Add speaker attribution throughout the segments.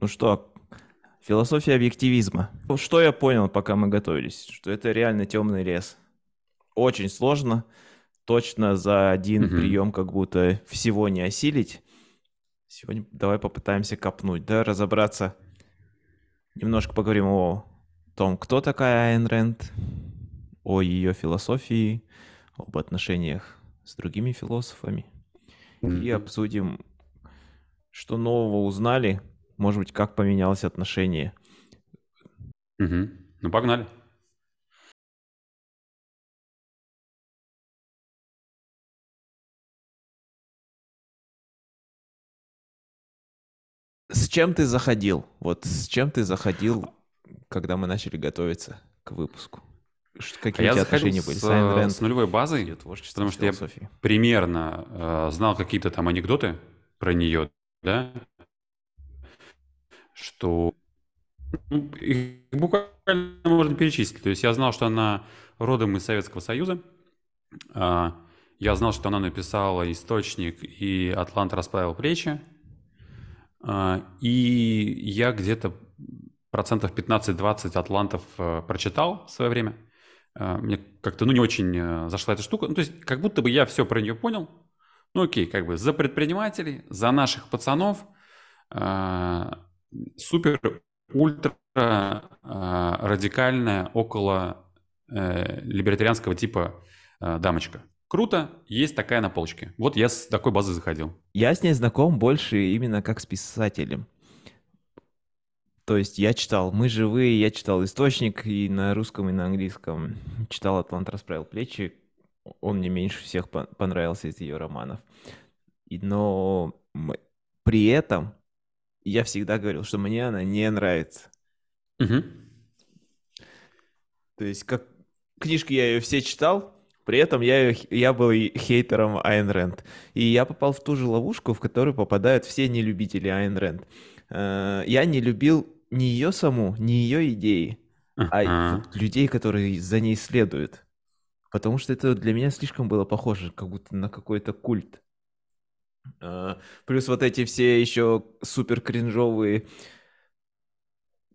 Speaker 1: Ну что, философия объективизма. Что я понял, пока мы готовились? Что это реально темный лес. Очень сложно, точно за один угу. прием как будто всего не осилить. Сегодня давай попытаемся копнуть, да, разобраться. Немножко поговорим о том, кто такая Айн Рэнд, о ее философии, об отношениях с другими философами. И обсудим, что нового узнали, может быть, как поменялось отношение.
Speaker 2: Угу. Ну, погнали.
Speaker 1: С чем ты заходил? Вот с чем ты заходил, когда мы начали готовиться к выпуску?
Speaker 2: Какие а у тебя отношения были? С, Рэнд, с нулевой базой, потому что я примерно э, знал какие-то там анекдоты про нее, да, что ну, их буквально можно перечислить. То есть я знал, что она родом из Советского Союза, э, я знал, что она написала «Источник» и «Атлант расправил плечи», э, и я где-то процентов 15-20 атлантов э, прочитал в свое время – а, мне как-то, ну, не очень э, зашла эта штука. Ну, то есть, как будто бы я все про нее понял. Ну, окей, как бы за предпринимателей, за наших пацанов, супер, ультра э, радикальная, около э, либертарианского типа э, дамочка. Круто, есть такая на полочке. Вот я с такой базы заходил.
Speaker 1: Я с ней знаком больше именно как с писателем. То есть я читал «Мы живые», я читал «Источник» и на русском, и на английском. Читал «Атлант расправил плечи». Он мне меньше всех понравился из ее романов. Но при этом я всегда говорил, что мне она не нравится. Угу. То есть как книжки я ее все читал, при этом я, я был хейтером Айн Рэнд. И я попал в ту же ловушку, в которую попадают все нелюбители Айн Рэнд. Э, я не любил не ее саму, не ее идеи, а людей, которые за ней следуют. Потому что это для меня слишком было похоже, как будто на какой-то культ. А, плюс вот эти все еще супер кринжовые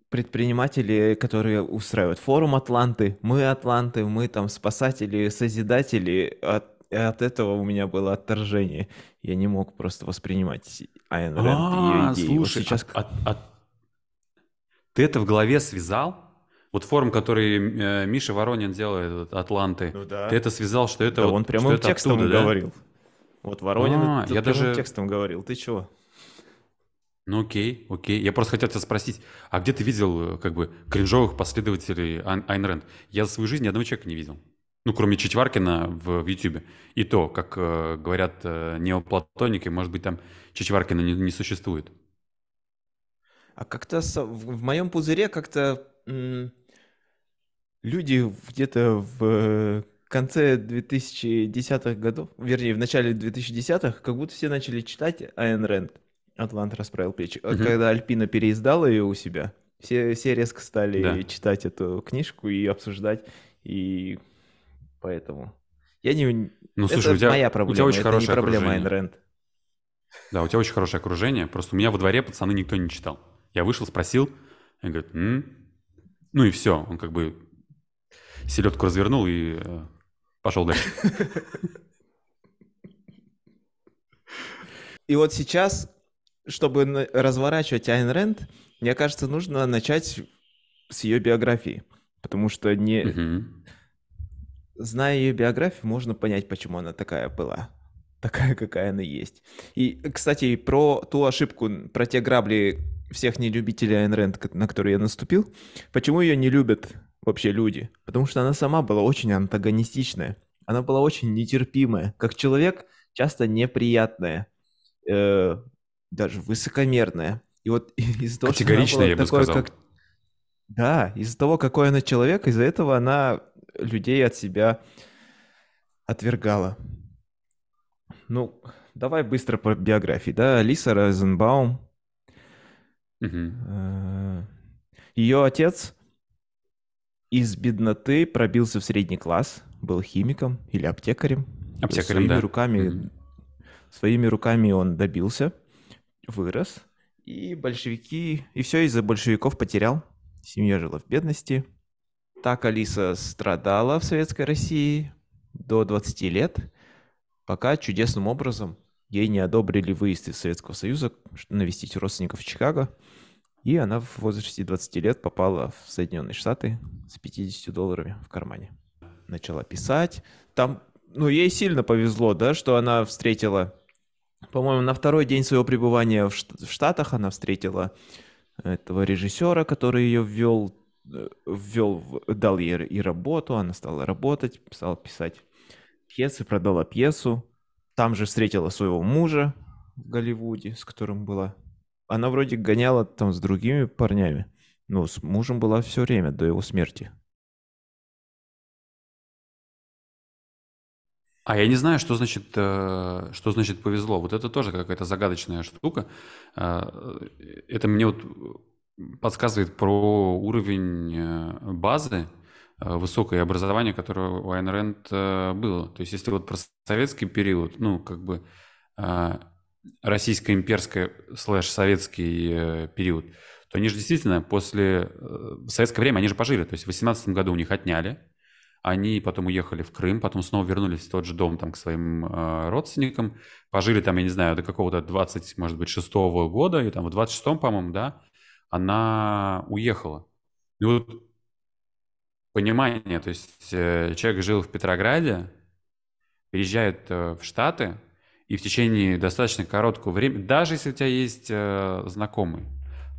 Speaker 1: предприниматели, которые устраивают форум Атланты, мы Атланты, мы там спасатели, созидатели, от, от этого у меня было отторжение. Я не мог просто воспринимать Айн Рэнд
Speaker 2: и ее идеи. Слушай, вот сейчас... от, от, ты это в голове связал? Вот форум, который э, Миша Воронин делает, Атланты. Ну, да. Ты это связал, что это
Speaker 1: да,
Speaker 2: вот,
Speaker 1: он прямым текстом оттуда, говорил. Да? Вот Воронин а, я даже текстом говорил. Ты чего?
Speaker 2: Ну окей, окей. Я просто хотел тебя спросить, а где ты видел э, как бы кринжовых последователей Айн, Айн Рэнд? Я за свою жизнь ни одного человека не видел. Ну, кроме Чичваркина в, в YouTube. И то, как э, говорят э, неоплатоники, может быть, там Чичваркина не, не существует.
Speaker 1: А как-то в моем пузыре как-то люди где-то в конце 2010-х годов, вернее, в начале 2010-х, как будто все начали читать Айн Рэнд. Атлант расправил плечи. Угу. Когда Альпина переиздала ее у себя, все, все резко стали да. читать эту книжку и обсуждать, и поэтому... Я не...
Speaker 2: Ну, слушай, это у тебя, моя проблема, у тебя очень
Speaker 1: это
Speaker 2: хорошее
Speaker 1: не проблема Айн Рэнд.
Speaker 2: Да, у тебя очень хорошее окружение, просто у меня во дворе пацаны никто не читал. Я вышел, спросил, и говорит, М? ну и все, он как бы селедку развернул и э, пошел дальше.
Speaker 1: И вот сейчас, чтобы разворачивать Айн Рэнд, мне кажется, нужно начать с ее биографии, потому что не... Угу. Зная ее биографию, можно понять, почему она такая была такая, какая она есть. И, кстати, про ту ошибку, про те грабли всех нелюбителей Айн Рэнд, на которые я наступил, почему ее не любят вообще люди? Потому что она сама была очень антагонистичная. Она была очень нетерпимая. Как человек, часто неприятная. Э, даже высокомерная. И вот из-за того, была я бы такой, сказал. как... Да, из-за того, какой она человек, из-за этого она людей от себя отвергала. Ну, давай быстро по биографии, да, Лиса Розенбаум. Угу. Ее отец из бедноты пробился в средний класс, был химиком или аптекарем.
Speaker 2: Аптекарем,
Speaker 1: своими
Speaker 2: да.
Speaker 1: руками, угу. своими руками он добился, вырос И большевики, и все из-за большевиков потерял. Семья жила в бедности. Так Алиса страдала в Советской России до 20 лет, пока чудесным образом ей не одобрили выезд из Советского Союза, навестить родственников в Чикаго. И она в возрасте 20 лет попала в Соединенные Штаты с 50 долларами в кармане. Начала писать. Там, ну, ей сильно повезло, да, что она встретила, по-моему, на второй день своего пребывания в Штатах она встретила этого режиссера, который ее ввел, э, ввел, дал ей и работу, она стала работать, стала писать пьесы, продала пьесу. Там же встретила своего мужа в Голливуде, с которым была она вроде гоняла там с другими парнями. Ну, с мужем была все время до его смерти.
Speaker 2: А я не знаю, что значит, э, что значит повезло. Вот это тоже какая-то загадочная штука. Э, это мне вот подсказывает про уровень э, базы высокое образование, которое у Айн Рэнд было. То есть если вот про советский период, ну, как бы российско-имперский слэш-советский период, то они же действительно после... В советское время они же пожили. То есть в 18 году у них отняли, они потом уехали в Крым, потом снова вернулись в тот же дом там, к своим э, родственникам, пожили там, я не знаю, до какого-то 20, может быть, шестого года, и там в 26-м, по-моему, да, она уехала. И вот понимание, то есть э, человек жил в Петрограде, переезжает э, в Штаты, и в течение достаточно короткого времени, даже если у тебя есть э, знакомый,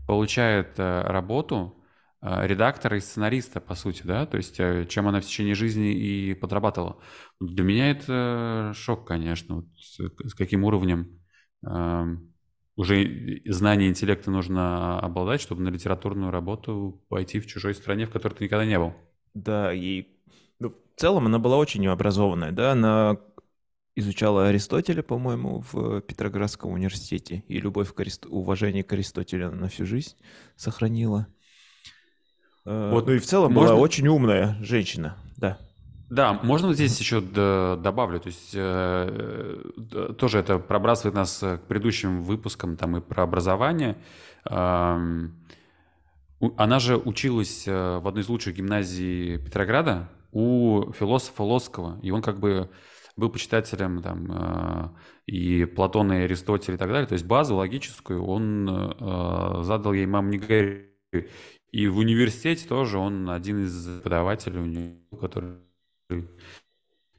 Speaker 2: получает э, работу редактора и сценариста, по сути, да, то есть э, чем она в течение жизни и подрабатывала. Для меня это шок, конечно, вот с, каким уровнем э, уже знания интеллекта нужно обладать, чтобы на литературную работу пойти в чужой стране, в которой ты никогда не был.
Speaker 1: Да, и ну, в целом она была очень образованная, да, она изучала Аристотеля, по-моему, в Петроградском университете. И любовь к Арист... уважение к Аристотелю она на всю жизнь сохранила. Э, вот, ну и в целом можно... была очень умная женщина, да.
Speaker 2: Да, можно вот здесь еще добавлю, то есть э, тоже это пробрасывает нас к предыдущим выпускам там и про образование. Э, она же училась э, в одной из лучших гимназий Петрограда у философа Лосского, и он как бы был почитателем там, э, и Платона, и Аристотеля и так далее. То есть базу логическую он э, задал ей мам не горюй. И в университете тоже он один из преподавателей у нее, который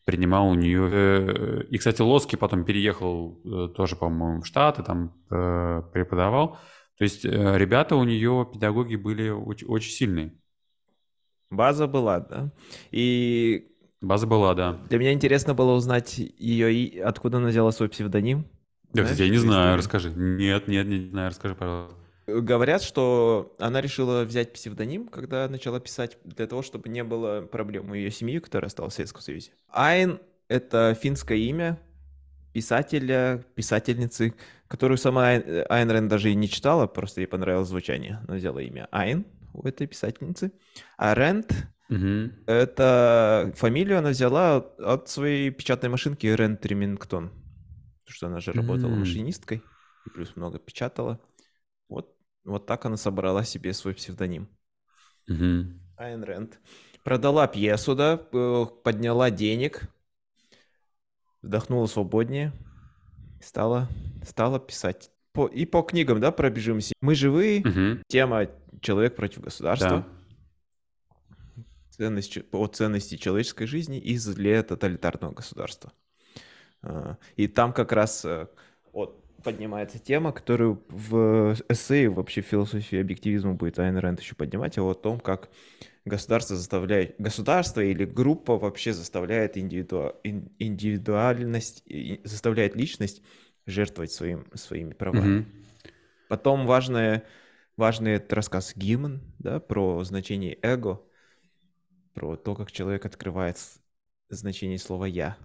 Speaker 2: принимал у нее. Э, и, кстати, Лоски потом переехал тоже, по-моему, в Штаты, там преподавал. То есть ребята у нее, педагоги были очень, очень сильные.
Speaker 1: База была, да. И
Speaker 2: База была, да.
Speaker 1: Для меня интересно было узнать ее, и откуда она взяла свой псевдоним.
Speaker 2: Я, кстати, я не знаю, расскажи. Нет, нет, не знаю, расскажи, пожалуйста.
Speaker 1: Говорят, что она решила взять псевдоним, когда начала писать, для того, чтобы не было проблем у ее семьи, которая осталась в Советском Союзе. Айн — это финское имя писателя, писательницы, которую сама Айн Рен даже и не читала, просто ей понравилось звучание. Она взяла имя Айн у этой писательницы. А Рент Угу. Это фамилию она взяла от своей печатной машинки Рент Ремингтон. Потому что она же работала mm. машинисткой и плюс много печатала. Вот, так она собрала себе свой псевдоним.
Speaker 2: Угу.
Speaker 1: Айн Рент. Продала пьесу, да, э, подняла денег, вдохнула свободнее, стала, стала писать. По, и по книгам, да, пробежимся. Мы живые, угу. тема «Человек против государства». Да ценность, о ценности человеческой жизни и зле тоталитарного государства. А, и там как раз э, вот, поднимается тема, которую в эссе вообще философии объективизма будет Айн Рэнд еще поднимать, а о том, как государство заставляет, государство или группа вообще заставляет индивиду, индивидуальность, заставляет личность жертвовать своим, своими правами. Mm-hmm. Потом важное, важный это рассказ Гимн, да, про значение эго, про то, как человек открывает значение слова «я».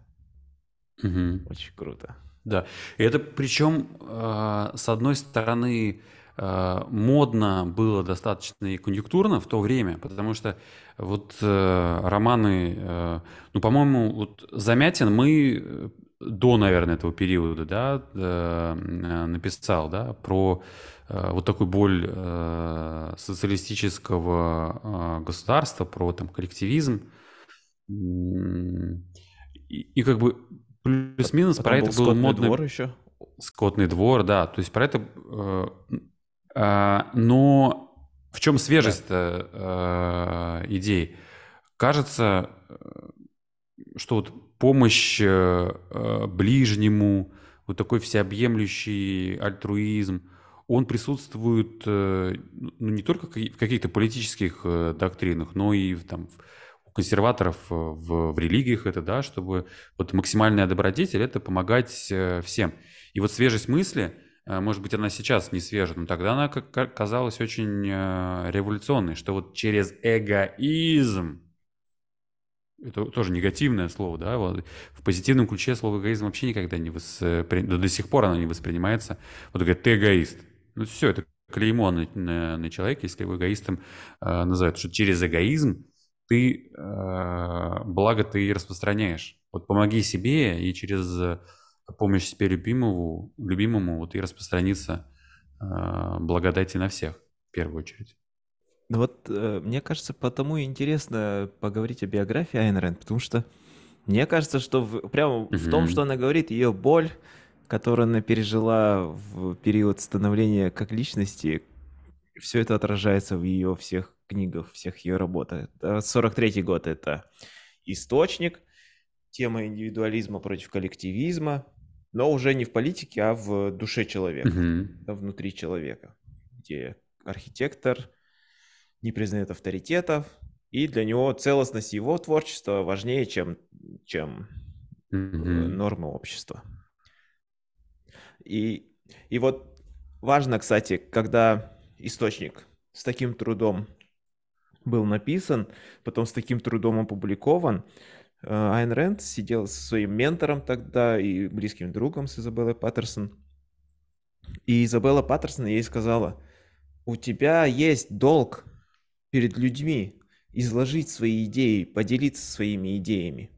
Speaker 2: Угу.
Speaker 1: Очень круто.
Speaker 2: Да, и это причем, э, с одной стороны, э, модно было достаточно и конъюнктурно в то время, потому что вот э, романы, э, ну, по-моему, вот Замятин мы до, наверное, этого периода, да, написал, да, про э, вот такую боль э, социалистического государства, про там коллективизм. И, и как бы плюс-минус про это был модный...
Speaker 1: двор еще.
Speaker 2: Скотный двор, да. То есть про это... Но в чем свежесть да. идей? Кажется, что вот помощь э, э, ближнему, вот такой всеобъемлющий альтруизм, он присутствует э, ну, не только в каких-то политических доктринах, но и там, у консерваторов в, в религиях это, да, чтобы вот максимальная добродетель – это помогать всем. И вот свежесть мысли, может быть, она сейчас не свежа, но тогда она казалась очень революционной, что вот через эгоизм это тоже негативное слово, да, вот. в позитивном ключе слово эгоизм вообще никогда не воспри... до сих пор оно не воспринимается. Вот говорят, ты эгоист. Ну все, это клеймо на, на, на человека, если его эгоистом э, называют, что через эгоизм ты э, благо ты распространяешь. Вот помоги себе, и через помощь себе любимому, любимому вот и распространится э, благодати на всех в первую очередь.
Speaker 1: Ну вот, э, мне кажется, потому интересно поговорить о биографии Айн Рэнд, потому что мне кажется, что в, прямо в том, что она говорит, ее боль, которую она пережила в период становления как личности, все это отражается в ее всех книгах, всех ее работах. 43-й год — это источник, тема индивидуализма против коллективизма, но уже не в политике, а в душе человека,
Speaker 2: mm-hmm.
Speaker 1: внутри человека, где архитектор не признает авторитетов, и для него целостность его творчества важнее, чем, чем mm-hmm. нормы общества. И, и вот важно, кстати, когда источник с таким трудом был написан, потом с таким трудом опубликован, э, Айн Рэнд сидел со своим ментором тогда и близким другом с Изабеллой Паттерсон. И Изабелла Паттерсон ей сказала, у тебя есть долг перед людьми, изложить свои идеи, поделиться своими идеями.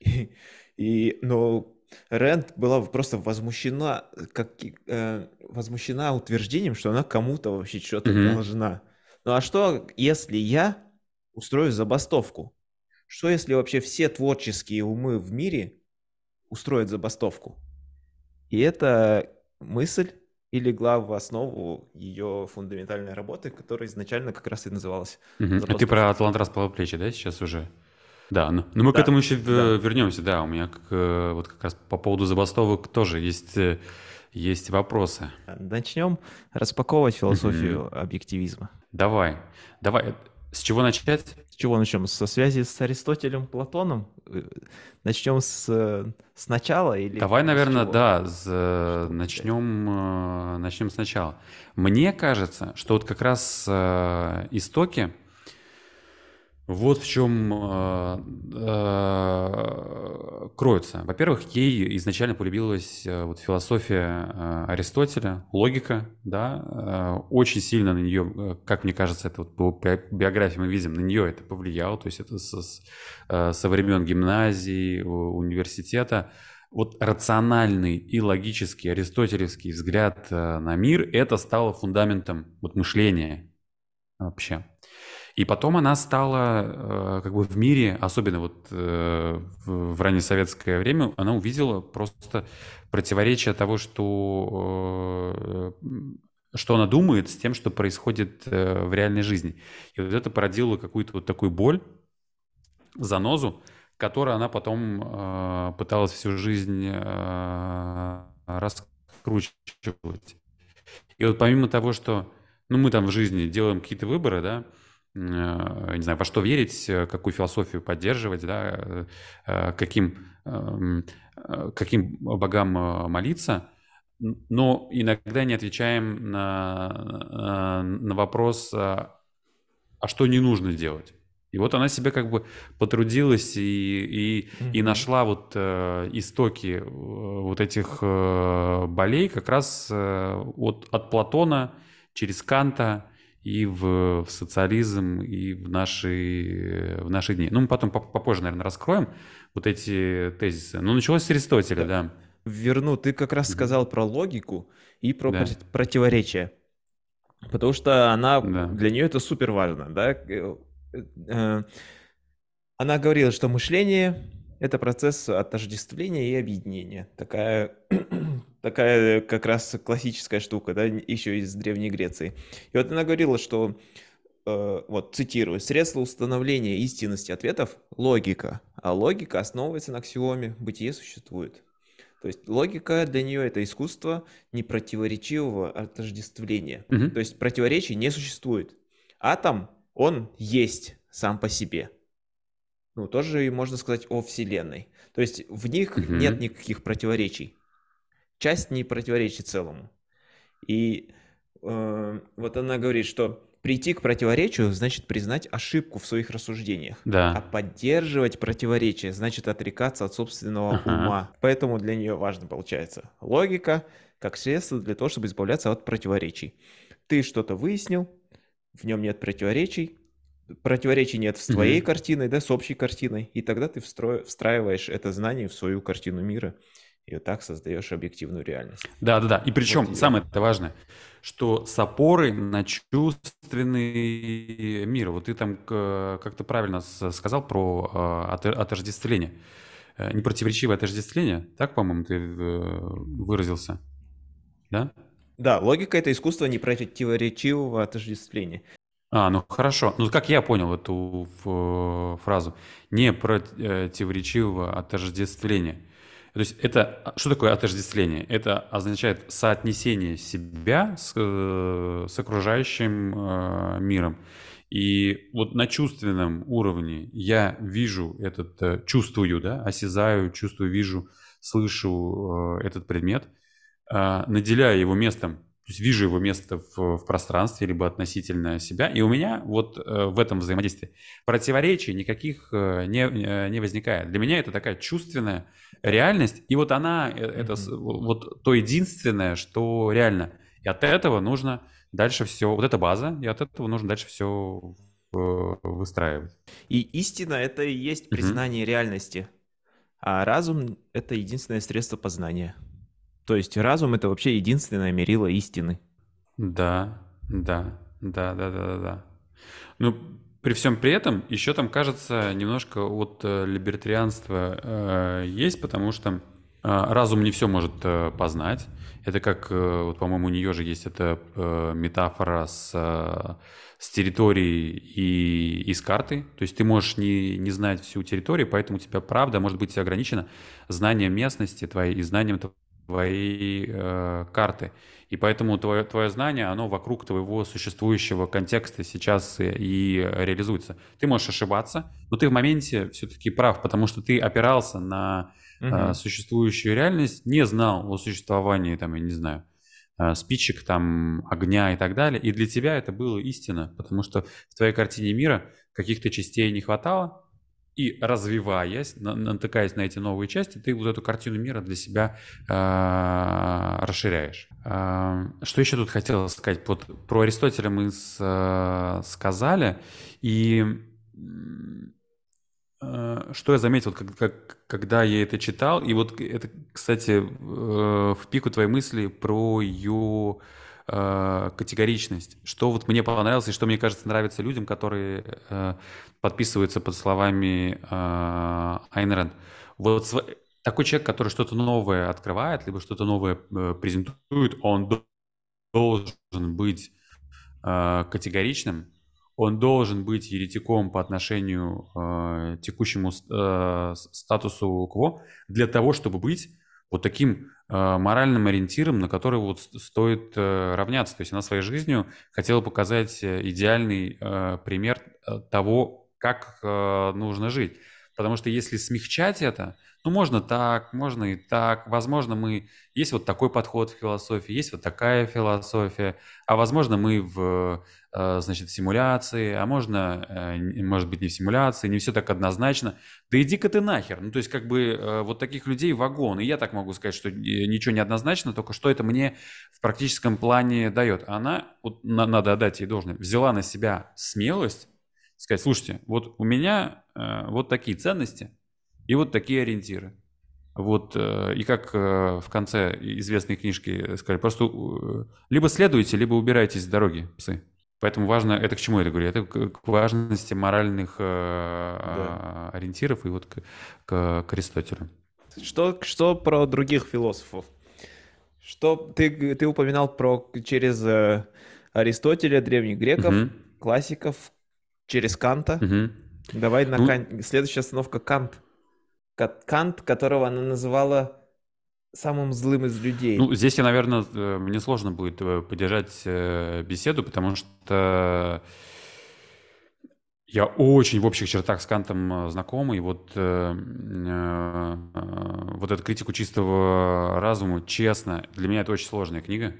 Speaker 1: И, и но Рэнд была просто возмущена, как, э, возмущена утверждением, что она кому-то вообще что-то mm-hmm. должна. Ну а что, если я устрою забастовку? Что, если вообще все творческие умы в мире устроят забастовку? И эта мысль и легла в основу ее фундаментальной работы, которая изначально как раз и называлась.
Speaker 2: Угу. А ты про Атлант расправил плечи, да, сейчас уже? Да, но, но мы да, к этому еще да. вернемся. Да, у меня как, э, вот как раз по поводу забастовок тоже есть, э, есть вопросы.
Speaker 1: Начнем распаковывать философию угу. объективизма.
Speaker 2: Давай, давай. С чего начать?
Speaker 1: С чего начнем? Со связи с Аристотелем, Платоном? Э, начнем с, с начала или?
Speaker 2: Давай, наверное, да, с, начнем, э, начнем сначала. Мне кажется, что вот как раз э, истоки вот в чем э, э, кроется. Во-первых, ей изначально полюбилась э, вот философия э, Аристотеля, логика, да, э, очень сильно на нее, э, как мне кажется, это вот по биографии мы видим, на нее это повлияло, то есть это со, э, со времен гимназии, университета. Вот рациональный и логический аристотелевский взгляд э, на мир, это стало фундаментом вот мышления вообще. И потом она стала э, как бы в мире, особенно вот э, в, в раннесоветское время, она увидела просто противоречие того, что, э, что она думает с тем, что происходит в реальной жизни. И вот это породило какую-то вот такую боль, занозу, которую она потом пыталась всю жизнь раскручивать. И вот помимо того, что ну, мы там в жизни делаем какие-то выборы, да, не знаю, во что верить, э, какую философию поддерживать, да, э, каким, эм, каким богам молиться, но иногда не отвечаем на, на вопрос, а, а что не нужно делать. И вот она себе как бы потрудилась и, и, mm-hmm. и нашла вот э, истоки вот этих э, болей как раз э, от, от Платона через Канта и в, в социализм, и в наши, в наши дни. Ну, мы потом попозже, наверное, раскроем вот эти тезисы. Ну, началось с Аристотеля, да. да.
Speaker 1: Верну, ты как раз сказал про логику и про да. противоречие. Потому что она, да. для нее это супер важно, да. Э, она говорила, что мышление – это процесс отождествления и объединения. Такая, такая как раз классическая штука, да, еще из Древней Греции. И вот она говорила, что, э, вот цитирую, «Средство установления истинности ответов – логика, а логика основывается на аксиоме «бытие существует». То есть логика для нее это искусство непротиворечивого отождествления. Угу. То есть противоречий не существует. Атом, он есть сам по себе. Ну, тоже можно сказать о Вселенной. То есть в них угу. нет никаких противоречий. Часть не противоречит целому. И э, вот она говорит, что прийти к противоречию значит признать ошибку в своих рассуждениях. Да. А поддерживать противоречие значит отрекаться от собственного ага. ума. Поэтому для нее важно получается логика как средство для того, чтобы избавляться от противоречий. Ты что-то выяснил, в нем нет противоречий, противоречий нет с твоей угу. картиной, да, с общей картиной, и тогда ты встро... встраиваешь это знание в свою картину мира и вот так создаешь объективную реальность.
Speaker 2: Да, да, да. И причем вот самое это важное, что с опорой на чувственный мир. Вот ты там как-то правильно сказал про а, отождествление. Э, непротиворечивое отождествление, так, по-моему, ты э, выразился, да?
Speaker 1: Да, логика — это искусство непротиворечивого отождествления.
Speaker 2: А, ну хорошо. Ну, как я понял эту фразу, непротиворечивого отождествления. То есть это что такое отождествление? Это означает соотнесение себя с, э, с окружающим э, миром. И вот на чувственном уровне я вижу этот, э, чувствую, да, осязаю, чувствую, вижу, слышу этот предмет, наделяя его местом, то есть вижу его место в, в пространстве, либо относительно себя, и у меня вот в этом взаимодействии противоречий никаких не, не возникает. Для меня это такая чувственная реальность, и вот она, э, это вот то единственное, что реально. И от этого нужно дальше все, вот эта база, и от этого нужно дальше все выстраивать.
Speaker 1: И истина — это и есть признание mm-hmm. реальности, а разум — это единственное средство познания. То есть разум — это вообще единственное мерило истины.
Speaker 2: Да, да, да, да, да, да. Ну, при всем при этом еще там, кажется, немножко от э, либертарианства э, есть, потому что э, разум не все может э, познать. Это как, э, вот, по-моему, у нее же есть эта э, метафора с, э, с территорией и, и с картой. То есть ты можешь не, не знать всю территорию, поэтому у тебя правда может быть ограничена знанием местности твоей и знанием твоей э, карты. И поэтому твое, твое знание, оно вокруг твоего существующего контекста сейчас и реализуется. Ты можешь ошибаться, но ты в моменте все-таки прав, потому что ты опирался на угу. э, существующую реальность, не знал о существовании, там, я не знаю, э, спичек, там, огня и так далее. И для тебя это было истина, потому что в твоей картине мира каких-то частей не хватало, и развиваясь, натыкаясь на эти новые части, ты вот эту картину мира для себя э, расширяешь. Э, что еще тут хотел сказать? Вот про Аристотеля мы с, э, сказали, и э, что я заметил, как, как, когда я это читал, и вот это, кстати, э, в пику твоей мысли про ее э, категоричность. Что вот мне понравилось и что мне кажется нравится людям, которые э, подписываются под словами э, Айн Рэнд. Вот такой человек, который что-то новое открывает, либо что-то новое э, презентует, он должен быть э, категоричным, он должен быть еретиком по отношению э, текущему э, статусу КВО для того, чтобы быть вот таким э, моральным ориентиром, на который вот стоит э, равняться. То есть она своей жизнью хотела показать э, идеальный э, пример э, того, как э, нужно жить. Потому что если смягчать это, ну, можно так, можно и так. Возможно, мы... Есть вот такой подход в философии, есть вот такая философия. А возможно, мы в, э, значит, в симуляции, а можно, э, может быть, не в симуляции, не все так однозначно. Да иди-ка ты нахер. Ну, то есть, как бы, э, вот таких людей вагон. И я так могу сказать, что ничего не однозначно, только что это мне в практическом плане дает. Она, вот надо отдать ей должное, взяла на себя смелость сказать, слушайте, вот у меня э, вот такие ценности и вот такие ориентиры. Вот, э, и как э, в конце известной книжки сказали, просто э, либо следуйте, либо убирайтесь с дороги, псы. Поэтому важно, это к чему я это говорю? Это к, важности моральных э, да. ориентиров и вот к, к, к Аристотелю.
Speaker 1: Что, что про других философов? Что ты, ты упоминал про через э, Аристотеля, древних греков, угу. классиков, через Канта. Угу. Давай на ну... Кан... Следующая остановка Кант. Кант, которого она называла самым злым из людей.
Speaker 2: Ну, здесь я, наверное, э, мне сложно будет э, поддержать э, беседу, потому что я очень в общих чертах с Кантом знакомый. Вот, э, э, вот эту критику чистого разума, честно, для меня это очень сложная книга.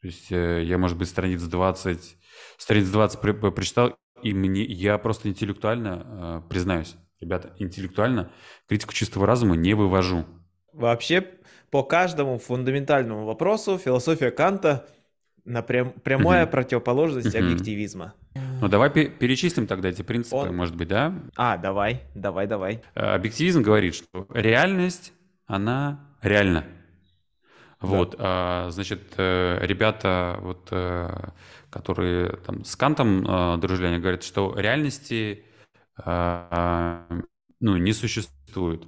Speaker 2: То есть э, я, может быть, страниц 20, страниц 20 при, прочитал, и мне, я просто интеллектуально, э, признаюсь, ребята, интеллектуально критику чистого разума не вывожу.
Speaker 1: Вообще, по каждому фундаментальному вопросу философия Канта на прям, прямая uh-huh. противоположность uh-huh. объективизма.
Speaker 2: Ну давай перечислим тогда эти принципы, Он... может быть, да?
Speaker 1: А, давай, давай, давай.
Speaker 2: Э, объективизм говорит, что реальность, она реальна. Вот, да. а, значит, э, ребята, вот, которые там с Кантом дружили, они говорят, что реальности ну, не существует.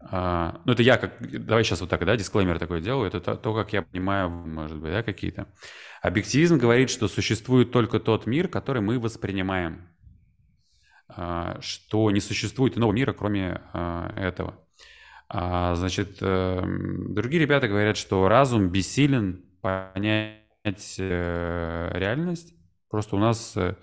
Speaker 2: А, ну, это я как... Давай сейчас вот так, да, дисклеймер такой делаю. Это то, то, как я понимаю, может быть, да, какие-то. Объективизм говорит, что существует только тот мир, который мы воспринимаем. А, что не существует иного мира, кроме а, этого. А, значит, а, другие ребята говорят, что разум бессилен понять а, реальность. Просто у нас, э,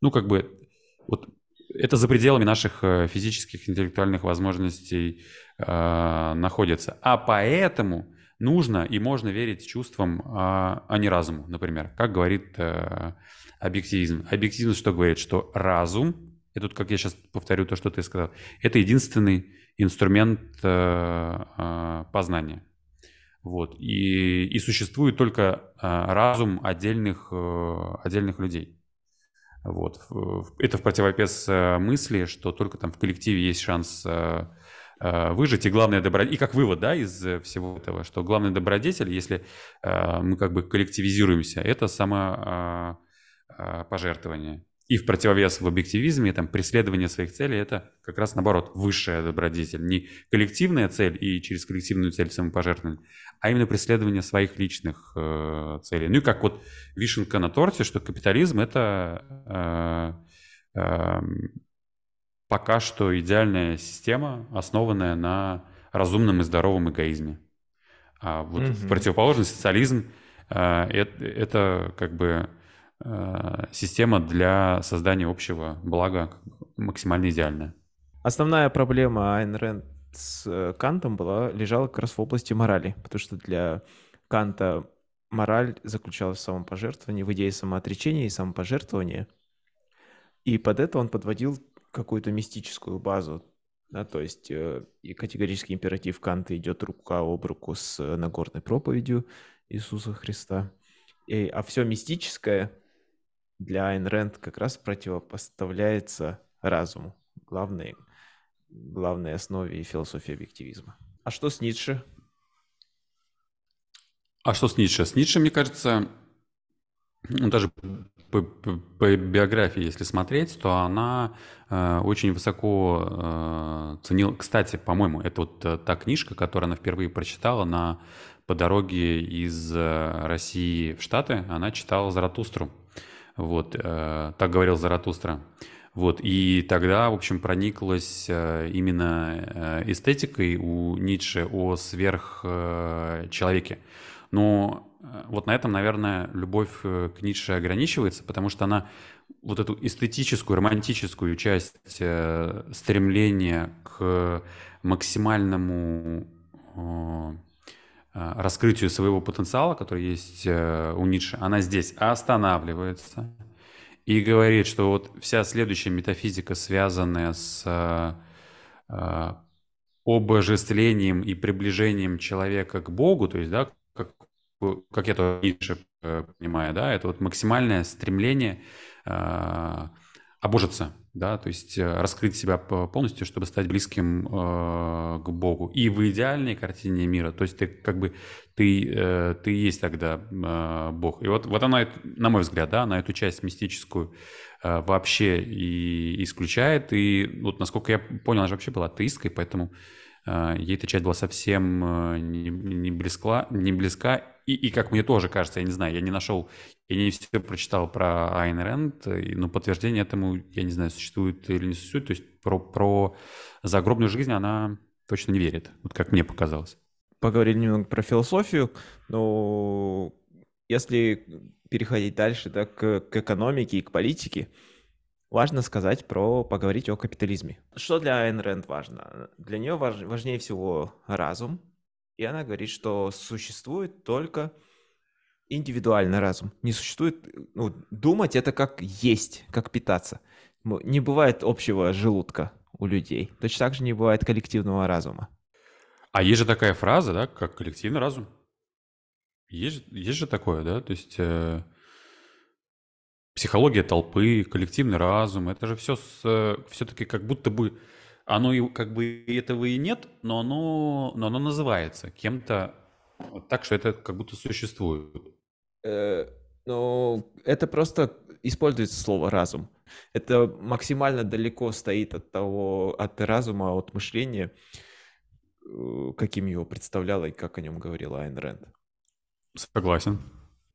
Speaker 2: ну, как бы, вот это за пределами наших э, физических, интеллектуальных возможностей э, находится. А поэтому нужно и можно верить чувствам, а, а не разуму, например. Как говорит э, объективизм. Объективизм что говорит? Что разум, и тут, как я сейчас повторю то, что ты сказал, это единственный инструмент э, э, познания. Вот. И, и существует только э, разум отдельных, отдельных людей. Вот. Это в противовес мысли, что только там в коллективе есть шанс выжить. И главное добродетель, и как вывод да, из всего этого, что главный добродетель, если мы как бы коллективизируемся, это самопожертвование. И в противовес в объективизме, там, преследование своих целей – это как раз наоборот, высшая добродетель. Не коллективная цель и через коллективную цель самопожертвование, а именно преследование своих личных э, целей. Ну и как вот вишенка на торте, что капитализм – это э, э, пока что идеальная система, основанная на разумном и здоровом эгоизме. А вот mm-hmm. в противоположность социализм э, это, это как бы система для создания общего блага максимально идеальная.
Speaker 1: Основная проблема Айн Рэнд с э, Кантом была, лежала как раз в области морали, потому что для Канта мораль заключалась в самопожертвовании, в идее самоотречения и самопожертвования. И под это он подводил какую-то мистическую базу. Да, то есть э, и категорический императив Канта идет рука об руку с Нагорной проповедью Иисуса Христа. И, а все мистическое для Айн Рэнд как раз противопоставляется разуму, главной, главной основе философии объективизма. А что с Ницше?
Speaker 2: А что с Ницше? С Ницше, мне кажется, ну, даже по, по, по биографии, если смотреть, то она э, очень высоко э, ценила. Кстати, по-моему, это вот э, та книжка, которую она впервые прочитала на по дороге из э, России в Штаты. Она читала Заратустру. Вот, э, так говорил Заратустра. Вот, и тогда, в общем, прониклась э, именно э, эстетикой у Ницше о сверхчеловеке. Но э, вот на этом, наверное, любовь к Ницше ограничивается, потому что она вот эту эстетическую, романтическую часть стремления к максимальному раскрытию своего потенциала, который есть у Ницше, она здесь останавливается и говорит, что вот вся следующая метафизика, связанная с обожествлением и приближением человека к Богу, то есть, да, как, как я то Ницше э, понимаю, да, это вот максимальное стремление э, обожиться, да, то есть э, раскрыть себя полностью, чтобы стать близким э, к Богу. И в идеальной картине мира, то есть ты как бы ты э, ты есть тогда э, Бог. И вот вот она, на мой взгляд, да, на эту часть мистическую э, вообще и исключает. И вот насколько я понял, она же вообще была атеисткой, поэтому ей эта часть была совсем э, не, не близка, не близка и, и как мне тоже кажется, я не знаю, я не нашел, я не все прочитал про Айн Рэнд, но подтверждение этому, я не знаю, существует или не существует. То есть про, про загробную жизнь она точно не верит, вот как мне показалось.
Speaker 1: Поговорили немного про философию, но если переходить дальше да, к, к экономике и к политике, важно сказать про, поговорить о капитализме. Что для Айн Рэнд важно? Для нее важ, важнее всего разум, и она говорит, что существует только индивидуальный разум. Не существует... Ну, думать — это как есть, как питаться. Не бывает общего желудка у людей. Точно так же не бывает коллективного разума.
Speaker 2: А есть же такая фраза, да, как коллективный разум. Есть, есть же такое, да? То есть э, психология толпы, коллективный разум, это же все э, все-таки как будто бы оно и как бы этого и нет, но оно, но оно называется кем-то так, что это как будто существует.
Speaker 1: Э, ну, это просто используется слово разум. Это максимально далеко стоит от того, от разума, от мышления, э, каким его представляла и как о нем говорила Айн Рэнд.
Speaker 2: Согласен.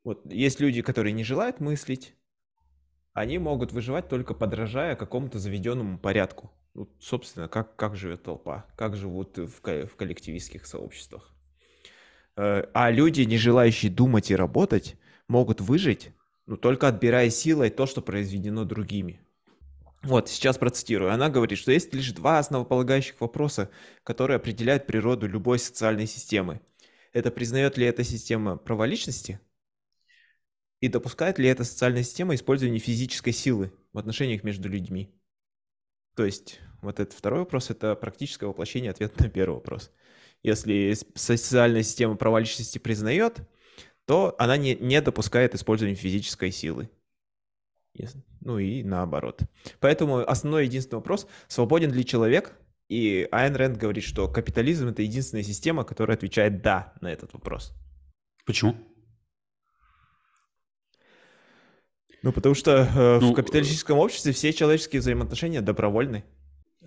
Speaker 1: Вот есть люди, которые не желают мыслить, они могут выживать только подражая какому-то заведенному порядку. Ну, собственно, как, как живет толпа, как живут в, в коллективистских сообществах. Э, а люди, не желающие думать и работать, могут выжить, ну, только отбирая силой то, что произведено другими. Вот, сейчас процитирую. Она говорит, что есть лишь два основополагающих вопроса, которые определяют природу любой социальной системы. Это признает ли эта система право личности? И допускает ли эта социальная система использование физической силы в отношениях между людьми? То есть вот этот второй вопрос – это практическое воплощение ответа на первый вопрос. Если социальная система права личности признает, то она не, не допускает использования физической силы. Ну и наоборот. Поэтому основной единственный вопрос – свободен ли человек? И Айн Рэнд говорит, что капитализм – это единственная система, которая отвечает «да» на этот вопрос.
Speaker 2: Почему?
Speaker 1: Ну, потому что э, ну, в капиталистическом обществе все человеческие взаимоотношения добровольны.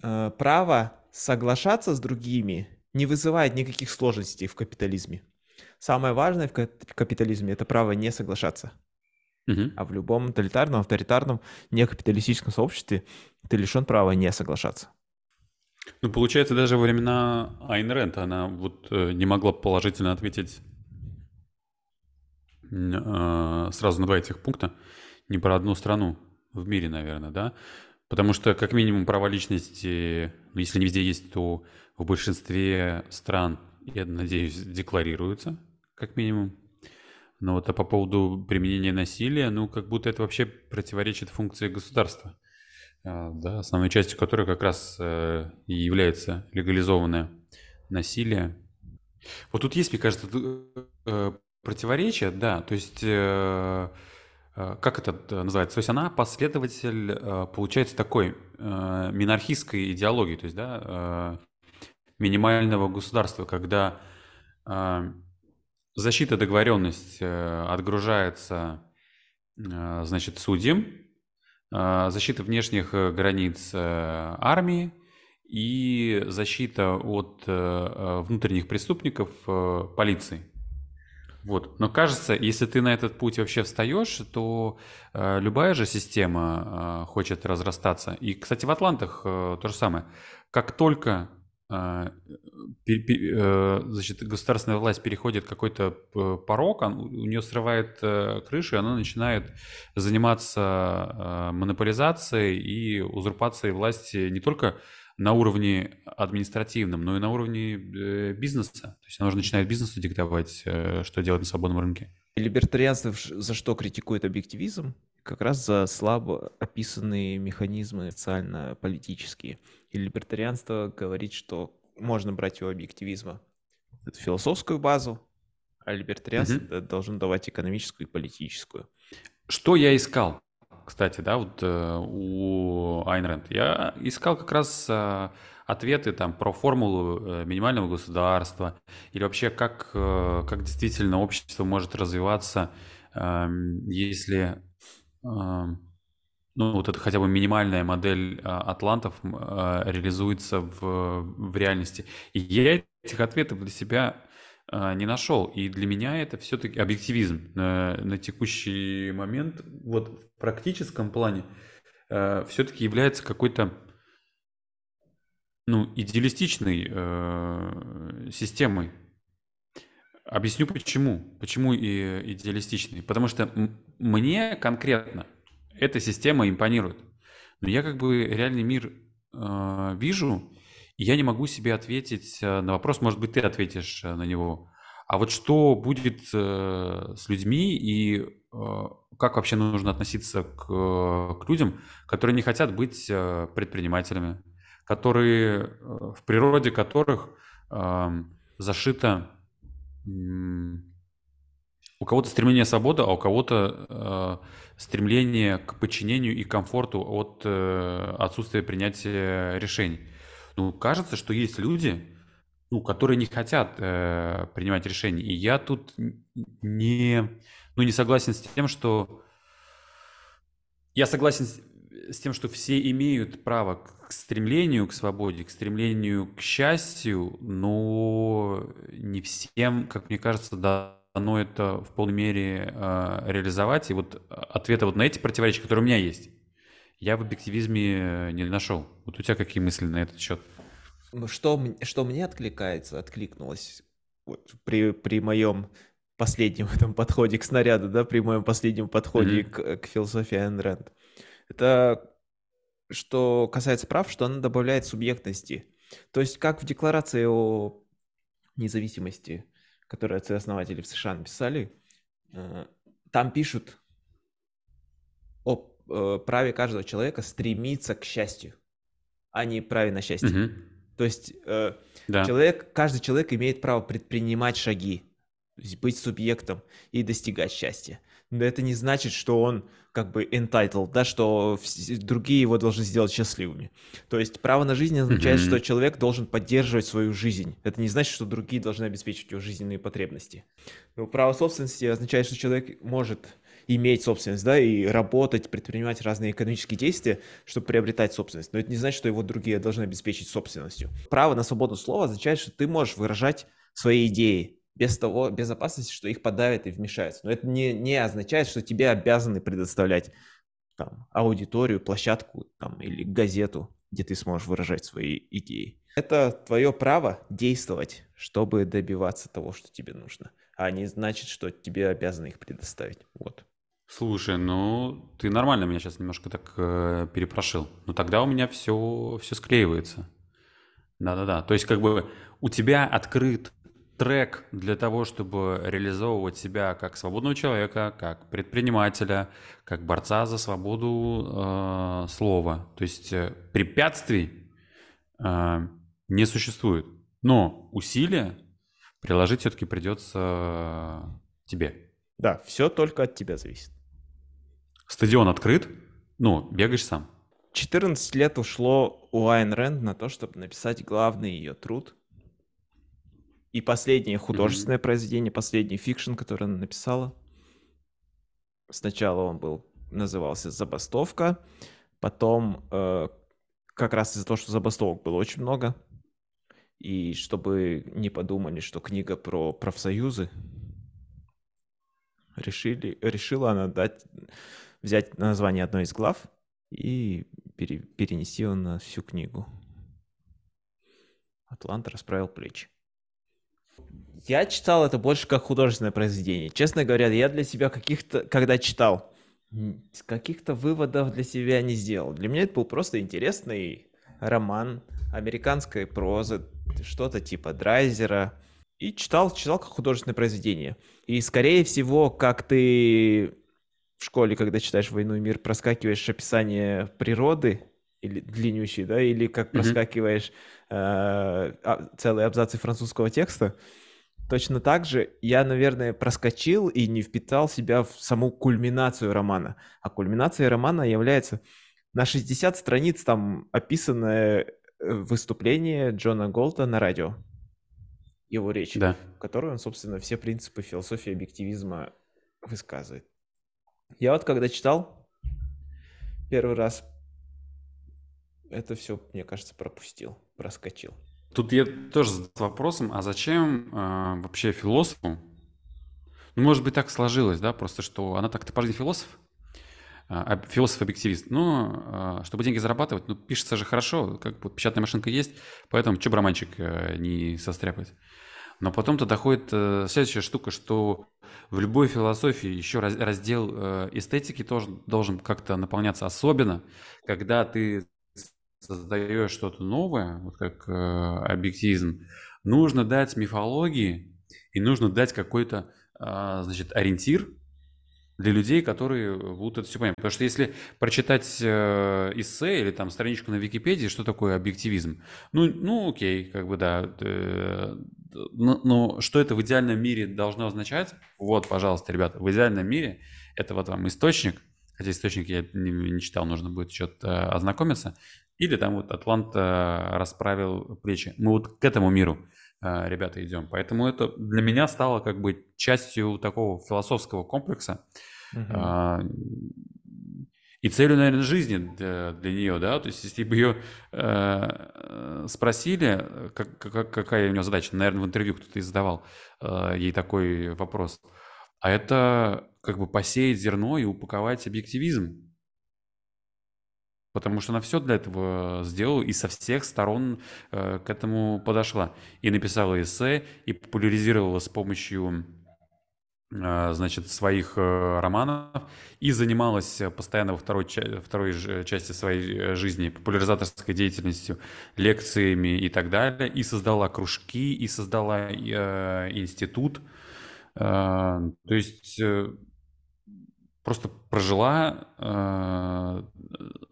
Speaker 1: Э, право соглашаться с другими не вызывает никаких сложностей в капитализме. Самое важное в капитализме это право не соглашаться. Угу. А в любом тоталитарном, авторитарном, некапиталистическом сообществе ты лишен права не соглашаться.
Speaker 2: Ну, получается, даже во времена Айн Рэнд она вот э, не могла положительно ответить э, сразу на два этих пункта не про одну страну в мире, наверное, да? Потому что, как минимум, права личности, ну, если не везде есть, то в большинстве стран, я надеюсь, декларируются, как минимум. Но вот а по поводу применения насилия, ну, как будто это вообще противоречит функции государства, а, да, основной частью которой как раз э, и является легализованное насилие. Вот тут есть, мне кажется, э, противоречие, да, то есть э, как это э, называется? То есть она последователь, э, получается, такой минархистской идеологии, то есть, да, минимального государства, когда защита договоренности отгружается, значит, судьям, защита внешних границ армии и защита от внутренних преступников полиции. Вот. Но кажется, если ты на этот путь вообще встаешь, то э, любая же система э, хочет разрастаться. И, кстати, в Атлантах э, то же самое. Как только а, э, значит, государственная власть переходит какой-то порог, у нее срывает э, крышу, и она начинает заниматься а, монополизацией и узурпацией власти не только на уровне административном, но и на уровне э, бизнеса. То есть она уже начинает бизнесу диктовать, что делать на свободном рынке.
Speaker 1: Либертарианство за что критикует объективизм? Как раз за слабо описанные механизмы социально-политические. И либертарианство говорит, что можно брать у объективизма философскую базу, а либертарианство угу. должен давать экономическую и политическую.
Speaker 2: Что я искал, кстати, да, вот э, у Айн Рэнд? Я искал как раз э, ответы там про формулу э, минимального государства или вообще как, как действительно общество может развиваться, э, если эм, ну, вот это хотя бы минимальная модель атлантов реализуется в, в реальности. И я этих ответов для себя не нашел. И для меня это все-таки объективизм на, на текущий момент, вот в практическом плане, все-таки является какой-то ну, идеалистичной э, системой. Объясню почему. Почему и идеалистичной. Потому что мне конкретно эта система импонирует. Но я как бы реальный мир э, вижу, я не могу себе ответить э, на вопрос, может быть, ты ответишь э, на него. А вот что будет э, с людьми и как вообще нужно относиться к, к людям, которые не хотят быть предпринимателями, которые в природе которых э, зашито у кого-то стремление свободы, а у кого-то стремление к подчинению и комфорту от отсутствия принятия решений. Ну, кажется, что есть люди, ну, которые не хотят э, принимать решения. И я тут не, ну, не согласен с тем, что... Я согласен с, с тем, что все имеют право к стремлению к свободе, к стремлению к счастью, но не всем, как мне кажется, да, оно это в полной мере э, реализовать. И вот ответа вот на эти противоречия, которые у меня есть, я в объективизме не нашел. Вот у тебя какие мысли на этот счет?
Speaker 1: Что, что мне откликается, откликнулось вот при, при моем последнем этом подходе к снаряду, да, при моем последнем подходе mm-hmm. к, к философии Айн Рэнд, это что касается прав, что она добавляет субъектности. То есть как в декларации о независимости которые отцы-основатели в США написали, э, там пишут э, праве каждого человека стремиться к счастью, а не праве на счастье. Угу. То есть э, да. человек, каждый человек имеет право предпринимать шаги, быть субъектом и достигать счастья но это не значит, что он как бы entitled, да, что другие его должны сделать счастливыми. То есть право на жизнь означает, mm-hmm. что человек должен поддерживать свою жизнь. Это не значит, что другие должны обеспечивать его жизненные потребности. Но право собственности означает, что человек может иметь собственность, да, и работать, предпринимать разные экономические действия, чтобы приобретать собственность. Но это не значит, что его другие должны обеспечить собственностью. Право на свободу слова означает, что ты можешь выражать свои идеи, без того, без опасности, что их подавят и вмешаются. Но это не, не означает, что тебе обязаны предоставлять там, аудиторию, площадку там, или газету, где ты сможешь выражать свои идеи. Это твое право действовать, чтобы добиваться того, что тебе нужно, а не значит, что тебе обязаны их предоставить. Вот.
Speaker 2: Слушай, ну ты нормально меня сейчас немножко так э, перепрошил. Ну тогда у меня все, все склеивается. Да-да-да. То есть как бы у тебя открыт трек для того, чтобы реализовывать себя как свободного человека, как предпринимателя, как борца за свободу э, слова. То есть э, препятствий э, не существует. Но усилия приложить все-таки придется тебе.
Speaker 1: Да, все только от тебя зависит.
Speaker 2: Стадион открыт, ну, бегаешь сам.
Speaker 1: 14 лет ушло у Айн Рэнд на то, чтобы написать главный ее труд – и последнее художественное mm-hmm. произведение, последний fiction, который она написала. Сначала он был, назывался «Забастовка», потом э, как раз из-за того, что забастовок было очень много, и чтобы не подумали, что книга про профсоюзы, решили, решила она дать, взять название одной из глав и пере, перенести его на всю книгу. Атлант расправил плечи. Я читал это больше как художественное произведение. Честно говоря, я для себя каких-то, когда читал, каких-то выводов для себя не сделал. Для меня это был просто интересный роман американской прозы, что-то типа Драйзера. И читал, читал как художественное произведение. И, скорее всего, как ты в школе, когда читаешь «Войну и мир», проскакиваешь описание природы, или длиннющий, да, или как проскакиваешь э, а, целые абзацы французского текста, точно так же я, наверное, проскочил и не впитал себя в саму кульминацию романа. А кульминацией романа является на 60 страниц там описанное э, выступление Джона Голта на радио. Его речь, да. в которой он, собственно, все принципы философии объективизма высказывает. Я вот когда читал первый раз, это все, мне кажется, пропустил, проскочил.
Speaker 2: Тут я тоже с вопросом, а зачем э, вообще философу? Ну, может быть, так сложилось, да, просто что она так-то по жизни философ, а, философ-объективист. Э, чтобы деньги зарабатывать, ну, пишется же хорошо, как бы печатная машинка есть, поэтому что бы романчик э, не состряпать. Но потом-то доходит э, следующая штука, что в любой философии еще раз, раздел э, эстетики тоже должен как-то наполняться, особенно когда ты создаешь что-то новое, вот как э, объективизм, нужно дать мифологии и нужно дать какой-то, э, значит, ориентир для людей, которые будут это все понимать. Потому что если прочитать э, эссе или там страничку на Википедии, что такое объективизм, ну, ну окей, как бы да, э, но, но что это в идеальном мире должно означать? Вот, пожалуйста, ребята, в идеальном мире это вот вам источник, хотя источник я не, не читал, нужно будет что-то э, ознакомиться, или там вот Атлант э, расправил плечи. Мы вот к этому миру, э, ребята, идем. Поэтому это для меня стало как бы частью такого философского комплекса. Угу. И целью, наверное, жизни для, для нее, да, то есть если бы ее э, спросили, как, как, какая у нее задача, наверное, в интервью кто-то и задавал э, ей такой вопрос, а это как бы посеять зерно и упаковать объективизм, потому что она все для этого сделала и со всех сторон э, к этому подошла. И написала эссе, и популяризировала с помощью э, значит, своих э, романов, и занималась постоянно во второй, второй части своей э, жизни популяризаторской деятельностью, лекциями и так далее, и создала кружки, и создала э, институт. Э, то есть... Э, просто прожила э,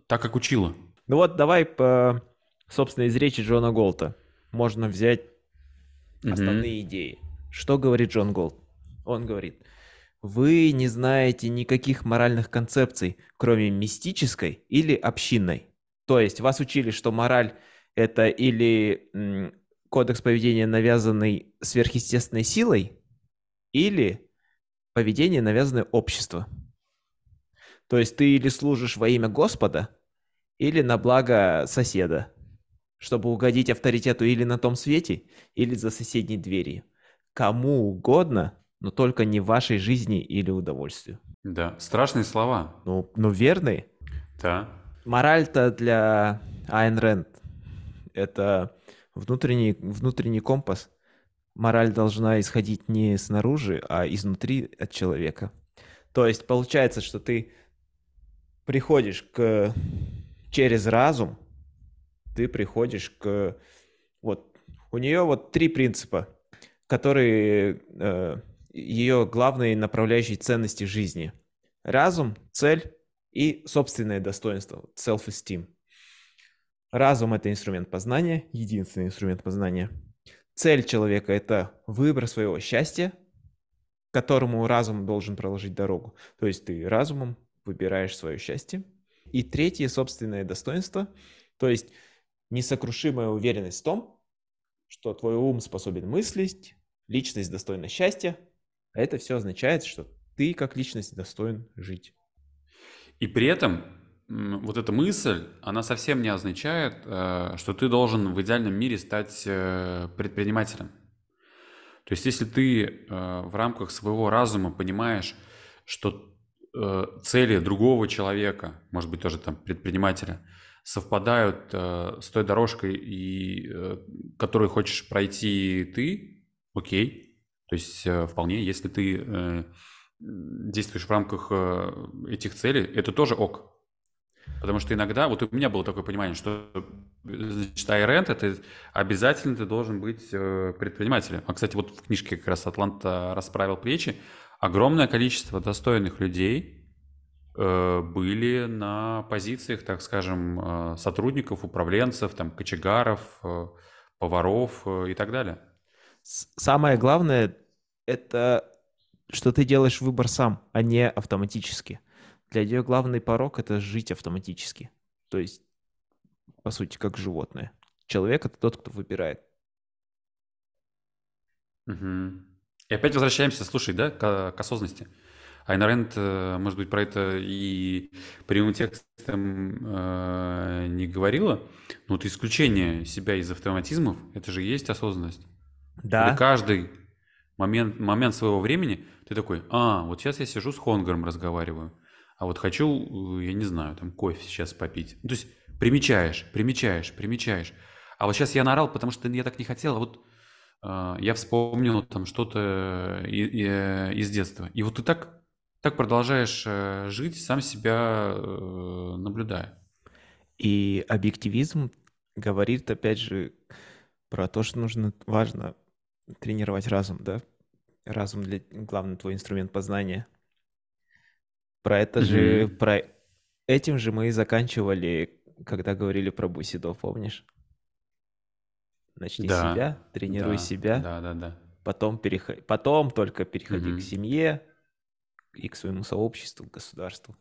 Speaker 2: так, как учила.
Speaker 1: Ну вот давай по, собственно, из речи Джона Голта можно взять основные mm-hmm. идеи. Что говорит Джон Голд? Он говорит, вы не знаете никаких моральных концепций, кроме мистической или общинной. То есть вас учили, что мораль это или кодекс поведения, навязанный сверхъестественной силой, или поведение, навязанное обществом. То есть ты или служишь во имя Господа, или на благо соседа, чтобы угодить авторитету или на том свете, или за соседней дверью. Кому угодно, но только не вашей жизни или удовольствию.
Speaker 2: Да, страшные слова.
Speaker 1: Ну, ну верные.
Speaker 2: Да.
Speaker 1: Мораль-то для Айн Рэнд – это внутренний, внутренний компас. Мораль должна исходить не снаружи, а изнутри от человека. То есть получается, что ты приходишь к через разум, ты приходишь к вот у нее вот три принципа, которые э, ее главные направляющие ценности жизни: разум, цель и собственное достоинство, self-esteem. Разум это инструмент познания, единственный инструмент познания. Цель человека это выбор своего счастья, которому разум должен проложить дорогу. То есть ты разумом выбираешь свое счастье. И третье, собственное достоинство, то есть несокрушимая уверенность в том, что твой ум способен мыслить, личность достойна счастья. А это все означает, что ты как личность достоин жить.
Speaker 2: И при этом вот эта мысль, она совсем не означает, э, что ты должен в идеальном мире стать э, предпринимателем. То есть если ты э, в рамках своего разума понимаешь, что цели другого человека, может быть, тоже там предпринимателя, совпадают с той дорожкой, и, которую хочешь пройти ты, окей. То есть э, вполне, если ты э, действуешь в рамках э, этих целей, это тоже ок. Потому что иногда, вот у меня было такое понимание, что значит, iRent это обязательно ты должен быть предпринимателем. А, кстати, вот в книжке как раз Атланта расправил плечи. Огромное количество достойных людей были на позициях, так скажем, сотрудников, управленцев, там, кочегаров, поваров и так далее.
Speaker 1: Самое главное – это что ты делаешь выбор сам, а не автоматически. Для нее главный порог — это жить автоматически. То есть, по сути, как животное. Человек — это тот, кто выбирает.
Speaker 2: Угу. И опять возвращаемся, слушай, да, к, к осознанности. Айна Рэнд, может быть, про это и прямым текстом э, не говорила, но вот исключение себя из автоматизмов, это же есть осознанность. Да. Когда каждый момент, момент своего времени ты такой, а, вот сейчас я сижу с Хонгером разговариваю, а вот хочу, э, я не знаю, там кофе сейчас попить. Ну, то есть примечаешь, примечаешь, примечаешь. А вот сейчас я наорал, потому что я так не хотел, а вот э, я вспомнил там что-то и, э, из детства. И вот ты так, так продолжаешь э, жить, сам себя э, наблюдая.
Speaker 1: И объективизм говорит, опять же, про то, что нужно, важно тренировать разум, да? Разум для главный твой инструмент познания – про это же, про этим же мы и заканчивали, когда говорили про Бусидо, помнишь? Начни да, себя, тренируй да, себя.
Speaker 2: Да, да, да.
Speaker 1: Потом, переход... потом только переходи угу. к семье и к своему сообществу, к государству.